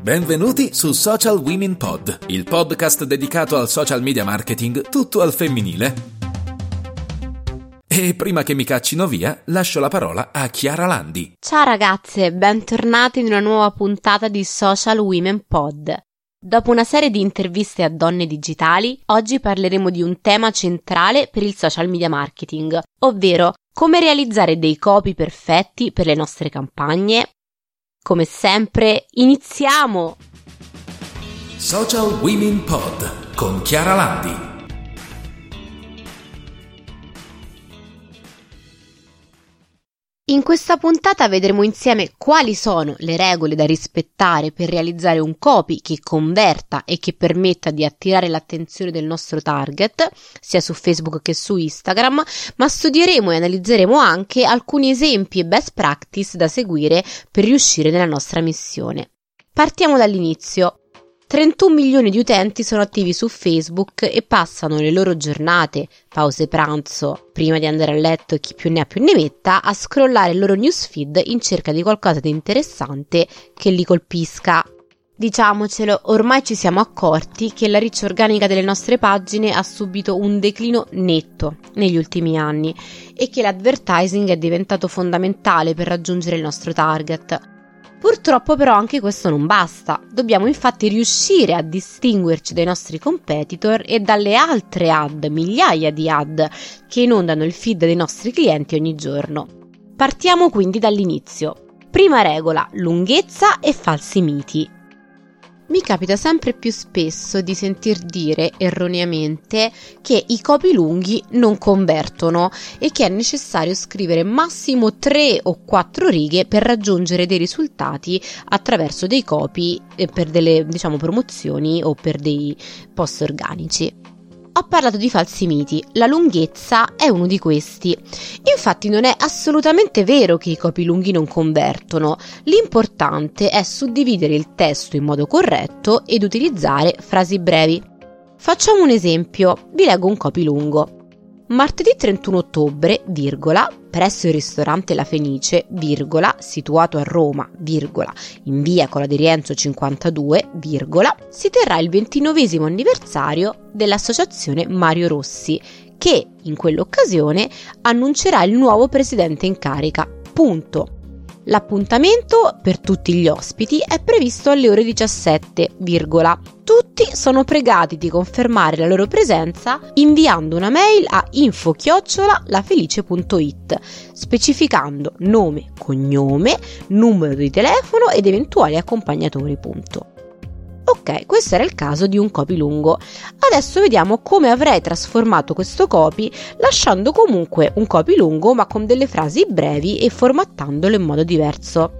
Benvenuti su Social Women Pod, il podcast dedicato al social media marketing tutto al femminile. E prima che mi caccino via, lascio la parola a Chiara Landi. Ciao ragazze, bentornati in una nuova puntata di Social Women Pod. Dopo una serie di interviste a donne digitali, oggi parleremo di un tema centrale per il social media marketing, ovvero come realizzare dei copy perfetti per le nostre campagne. Come sempre, iniziamo! Social Women Pod con Chiara Landi. In questa puntata vedremo insieme quali sono le regole da rispettare per realizzare un copy che converta e che permetta di attirare l'attenzione del nostro target, sia su Facebook che su Instagram, ma studieremo e analizzeremo anche alcuni esempi e best practice da seguire per riuscire nella nostra missione. Partiamo dall'inizio. 31 milioni di utenti sono attivi su Facebook e passano le loro giornate, pause pranzo, prima di andare a letto e chi più ne ha più ne metta, a scrollare il loro newsfeed in cerca di qualcosa di interessante che li colpisca. Diciamocelo, ormai ci siamo accorti che la riccia organica delle nostre pagine ha subito un declino netto negli ultimi anni e che l'advertising è diventato fondamentale per raggiungere il nostro target. Purtroppo però anche questo non basta, dobbiamo infatti riuscire a distinguerci dai nostri competitor e dalle altre ad, migliaia di ad, che inondano il feed dei nostri clienti ogni giorno. Partiamo quindi dall'inizio. Prima regola, lunghezza e falsi miti. Mi capita sempre più spesso di sentir dire erroneamente che i copi lunghi non convertono e che è necessario scrivere massimo 3 o 4 righe per raggiungere dei risultati attraverso dei copi per delle diciamo promozioni o per dei post organici ho parlato di falsi miti, la lunghezza è uno di questi. Infatti non è assolutamente vero che i copi lunghi non convertono, l'importante è suddividere il testo in modo corretto ed utilizzare frasi brevi. Facciamo un esempio, vi leggo un copy lungo. Martedì 31 ottobre, virgola, presso il ristorante La Fenice, virgola, situato a Roma, virgola, in via Cola di Rienzo 52, virgola, si terrà il ventinovesimo anniversario dell'associazione Mario Rossi, che in quell'occasione annuncerà il nuovo presidente in carica. Punto. L'appuntamento per tutti gli ospiti è previsto alle ore 17, virgola. Tutti sono pregati di confermare la loro presenza inviando una mail a info-lafelice.it specificando nome, cognome, numero di telefono ed eventuali accompagnatori. Punto. Ok, questo era il caso di un copy lungo. Adesso vediamo come avrei trasformato questo copy lasciando comunque un copy lungo ma con delle frasi brevi e formattandolo in modo diverso.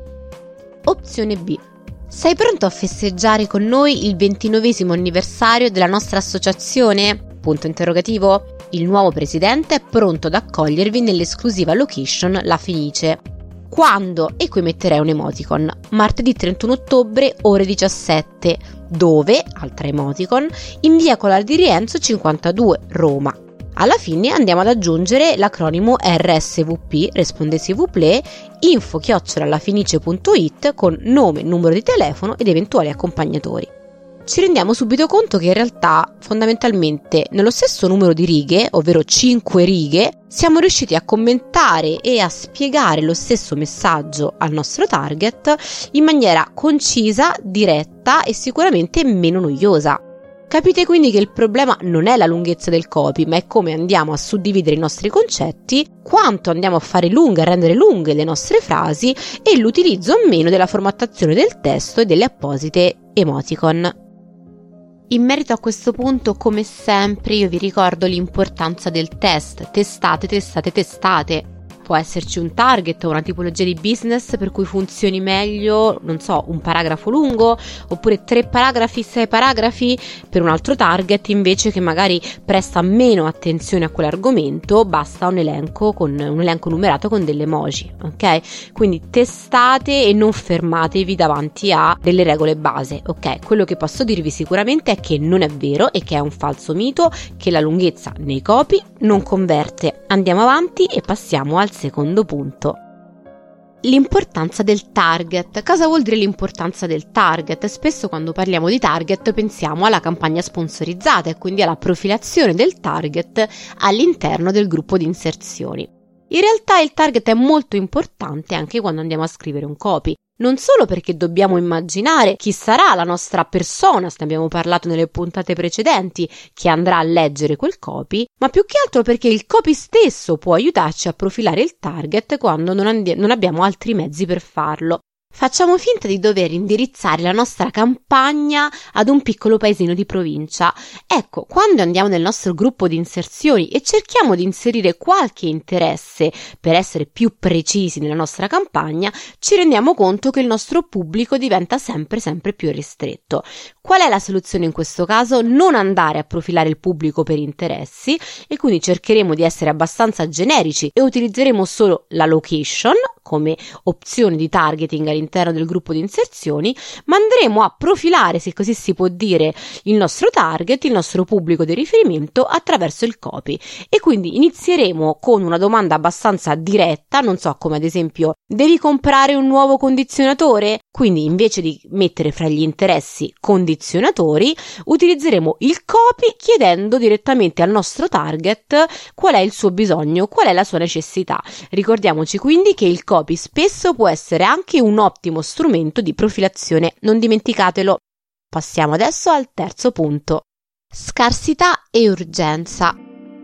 Opzione B. Sei pronto a festeggiare con noi il ventinovesimo anniversario della nostra associazione? Punto interrogativo. Il nuovo presidente è pronto ad accogliervi nell'esclusiva location La Fenice. Quando? E qui metterei un emoticon. Martedì 31 ottobre, ore 17. Dove? Altra emoticon. In via Colar di Rienzo 52, Roma. Alla fine andiamo ad aggiungere l'acronimo RSVP, risponde s'il info chiocciolallafinice.it con nome, numero di telefono ed eventuali accompagnatori ci rendiamo subito conto che in realtà fondamentalmente nello stesso numero di righe, ovvero 5 righe, siamo riusciti a commentare e a spiegare lo stesso messaggio al nostro target in maniera concisa, diretta e sicuramente meno noiosa. Capite quindi che il problema non è la lunghezza del copy, ma è come andiamo a suddividere i nostri concetti, quanto andiamo a fare lunghe, a rendere lunghe le nostre frasi e l'utilizzo o meno della formattazione del testo e delle apposite emoticon. In merito a questo punto, come sempre, io vi ricordo l'importanza del test. Testate, testate, testate può esserci un target o una tipologia di business per cui funzioni meglio, non so, un paragrafo lungo oppure tre paragrafi, sei paragrafi per un altro target invece che magari presta meno attenzione a quell'argomento, basta un elenco con un elenco numerato con delle emoji, ok? Quindi testate e non fermatevi davanti a delle regole base, ok? Quello che posso dirvi sicuramente è che non è vero e che è un falso mito che la lunghezza nei copi non converte. Andiamo avanti e passiamo al secondo punto. L'importanza del target. Cosa vuol dire l'importanza del target? Spesso quando parliamo di target pensiamo alla campagna sponsorizzata e quindi alla profilazione del target all'interno del gruppo di inserzioni. In realtà il target è molto importante anche quando andiamo a scrivere un copy non solo perché dobbiamo immaginare chi sarà la nostra persona, ne abbiamo parlato nelle puntate precedenti, che andrà a leggere quel copy, ma più che altro perché il copy stesso può aiutarci a profilare il target quando non, andi- non abbiamo altri mezzi per farlo. Facciamo finta di dover indirizzare la nostra campagna ad un piccolo paesino di provincia. Ecco, quando andiamo nel nostro gruppo di inserzioni e cerchiamo di inserire qualche interesse per essere più precisi nella nostra campagna, ci rendiamo conto che il nostro pubblico diventa sempre sempre più ristretto. Qual è la soluzione in questo caso? Non andare a profilare il pubblico per interessi e quindi cercheremo di essere abbastanza generici e utilizzeremo solo la location come opzione di targeting all'interno del gruppo di inserzioni, ma andremo a profilare, se così si può dire, il nostro target, il nostro pubblico di riferimento attraverso il copy. E quindi inizieremo con una domanda abbastanza diretta, non so, come ad esempio, devi comprare un nuovo condizionatore? Quindi invece di mettere fra gli interessi condizionatori, utilizzeremo il copy chiedendo direttamente al nostro target qual è il suo bisogno, qual è la sua necessità. Ricordiamoci quindi che il copy spesso può essere anche un ottimo strumento di profilazione, non dimenticatelo. Passiamo adesso al terzo punto. Scarsità e urgenza.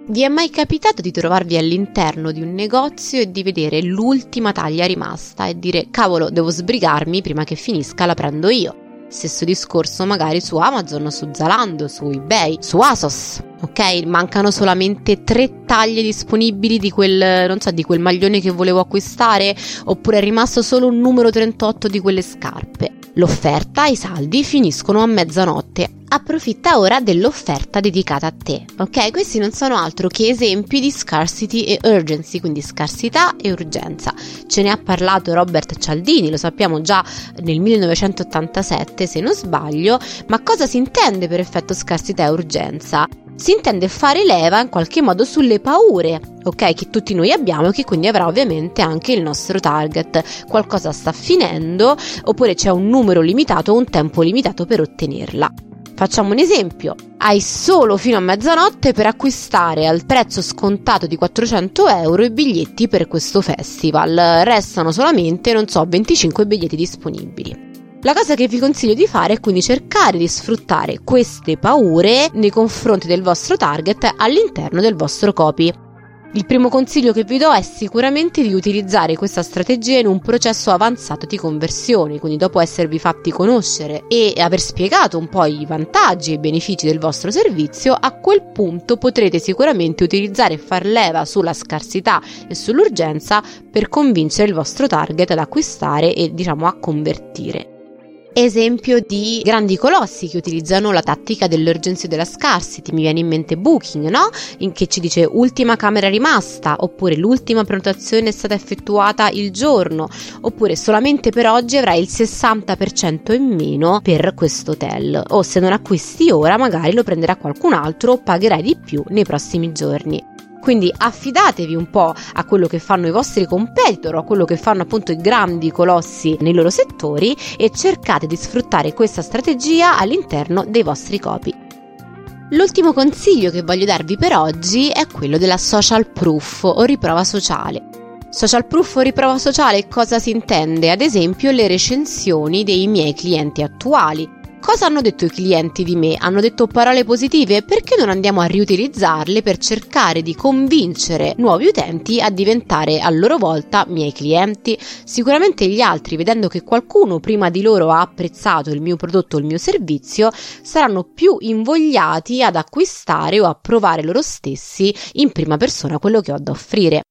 Vi è mai capitato di trovarvi all'interno di un negozio e di vedere l'ultima taglia rimasta e dire cavolo, devo sbrigarmi prima che finisca, la prendo io? Stesso discorso magari su Amazon, su Zalando, su eBay, su Asos. Ok, mancano solamente tre taglie disponibili di quel, non so, di quel maglione che volevo acquistare, oppure è rimasto solo un numero 38 di quelle scarpe. L'offerta, i saldi finiscono a mezzanotte. Approfitta ora dell'offerta dedicata a te. Ok, questi non sono altro che esempi di scarcity e urgency, quindi scarsità e urgenza. Ce ne ha parlato Robert Cialdini, lo sappiamo già nel 1987 se non sbaglio, ma cosa si intende per effetto scarsità e urgenza? Si intende fare leva in qualche modo sulle paure, ok, che tutti noi abbiamo e che quindi avrà ovviamente anche il nostro target. Qualcosa sta finendo oppure c'è un numero limitato o un tempo limitato per ottenerla. Facciamo un esempio, hai solo fino a mezzanotte per acquistare al prezzo scontato di 400 euro i biglietti per questo festival, restano solamente, non so, 25 biglietti disponibili. La cosa che vi consiglio di fare è quindi cercare di sfruttare queste paure nei confronti del vostro target all'interno del vostro copy. Il primo consiglio che vi do è sicuramente di utilizzare questa strategia in un processo avanzato di conversione, quindi dopo esservi fatti conoscere e aver spiegato un po' i vantaggi e i benefici del vostro servizio, a quel punto potrete sicuramente utilizzare e far leva sulla scarsità e sull'urgenza per convincere il vostro target ad acquistare e diciamo a convertire esempio di grandi colossi che utilizzano la tattica dell'urgenza della scarcity. Mi viene in mente Booking, no? In che ci dice ultima camera rimasta, oppure l'ultima prenotazione è stata effettuata il giorno, oppure solamente per oggi avrai il 60% in meno per questo hotel. O se non acquisti ora, magari lo prenderà qualcun altro o pagherai di più nei prossimi giorni. Quindi affidatevi un po' a quello che fanno i vostri competitor, a quello che fanno appunto i grandi colossi nei loro settori e cercate di sfruttare questa strategia all'interno dei vostri copy. L'ultimo consiglio che voglio darvi per oggi è quello della social proof o riprova sociale. Social proof o riprova sociale cosa si intende? Ad esempio le recensioni dei miei clienti attuali Cosa hanno detto i clienti di me? Hanno detto parole positive? Perché non andiamo a riutilizzarle per cercare di convincere nuovi utenti a diventare a loro volta miei clienti? Sicuramente gli altri, vedendo che qualcuno prima di loro ha apprezzato il mio prodotto o il mio servizio, saranno più invogliati ad acquistare o a provare loro stessi in prima persona quello che ho da offrire.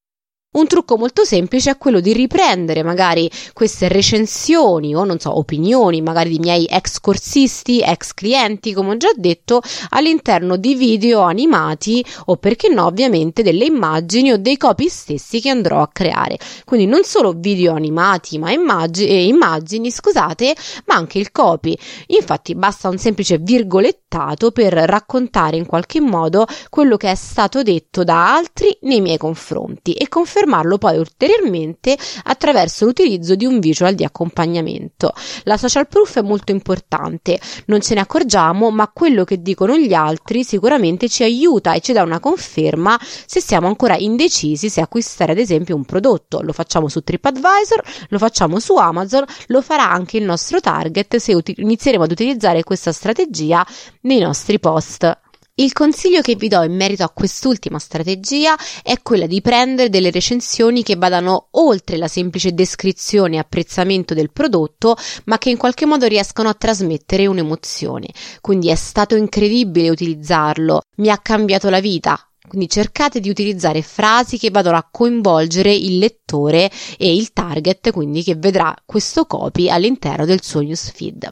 Un trucco molto semplice è quello di riprendere magari queste recensioni o non so, opinioni magari di miei ex corsisti, ex clienti, come ho già detto, all'interno di video animati o perché no, ovviamente delle immagini o dei copy stessi che andrò a creare. Quindi non solo video animati, ma immagini, eh, immagini, scusate, ma anche il copy. Infatti basta un semplice virgolettato per raccontare in qualche modo quello che è stato detto da altri nei miei confronti e confermare confermarlo poi ulteriormente attraverso l'utilizzo di un visual di accompagnamento. La social proof è molto importante, non ce ne accorgiamo, ma quello che dicono gli altri sicuramente ci aiuta e ci dà una conferma se siamo ancora indecisi se acquistare ad esempio un prodotto. Lo facciamo su TripAdvisor, lo facciamo su Amazon, lo farà anche il nostro target se uti- inizieremo ad utilizzare questa strategia nei nostri post. Il consiglio che vi do in merito a quest'ultima strategia è quella di prendere delle recensioni che vadano oltre la semplice descrizione e apprezzamento del prodotto, ma che in qualche modo riescano a trasmettere un'emozione. Quindi è stato incredibile utilizzarlo, mi ha cambiato la vita, quindi cercate di utilizzare frasi che vadano a coinvolgere il lettore e il target, quindi che vedrà questo copy all'interno del suo newsfeed.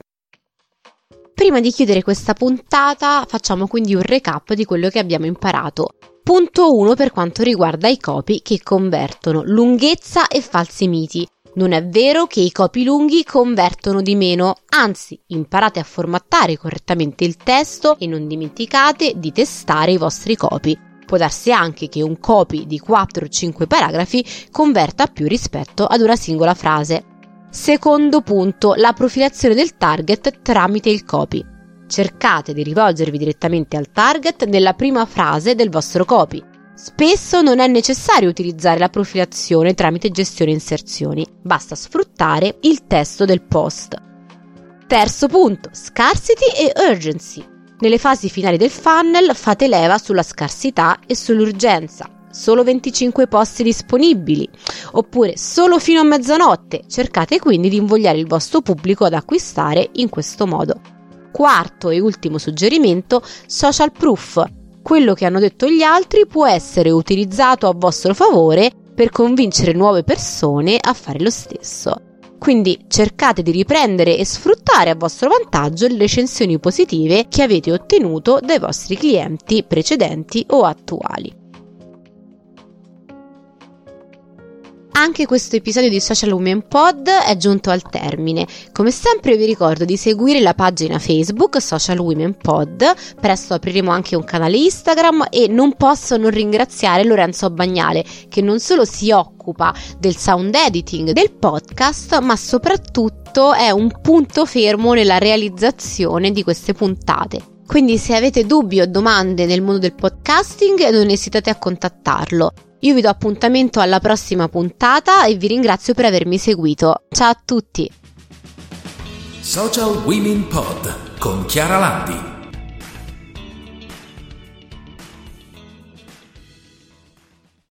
Prima di chiudere questa puntata facciamo quindi un recap di quello che abbiamo imparato. Punto 1 per quanto riguarda i copy che convertono, lunghezza e falsi miti. Non è vero che i copy lunghi convertono di meno, anzi imparate a formattare correttamente il testo e non dimenticate di testare i vostri copy. Può darsi anche che un copy di 4 o 5 paragrafi converta più rispetto ad una singola frase. Secondo punto, la profilazione del target tramite il copy. Cercate di rivolgervi direttamente al target nella prima frase del vostro copy. Spesso non è necessario utilizzare la profilazione tramite gestione inserzioni, basta sfruttare il testo del post. Terzo punto, scarcity e urgency. Nelle fasi finali del funnel fate leva sulla scarsità e sull'urgenza solo 25 posti disponibili, oppure solo fino a mezzanotte. Cercate quindi di invogliare il vostro pubblico ad acquistare in questo modo. Quarto e ultimo suggerimento, social proof. Quello che hanno detto gli altri può essere utilizzato a vostro favore per convincere nuove persone a fare lo stesso. Quindi cercate di riprendere e sfruttare a vostro vantaggio le recensioni positive che avete ottenuto dai vostri clienti precedenti o attuali. Anche questo episodio di Social Women Pod è giunto al termine. Come sempre vi ricordo di seguire la pagina Facebook Social Women Pod, presto apriremo anche un canale Instagram e non posso non ringraziare Lorenzo Bagnale che non solo si occupa del sound editing del podcast, ma soprattutto è un punto fermo nella realizzazione di queste puntate. Quindi se avete dubbi o domande nel mondo del podcasting non esitate a contattarlo. Io vi do appuntamento alla prossima puntata e vi ringrazio per avermi seguito. Ciao a tutti! Social Women Pod con Chiara Landi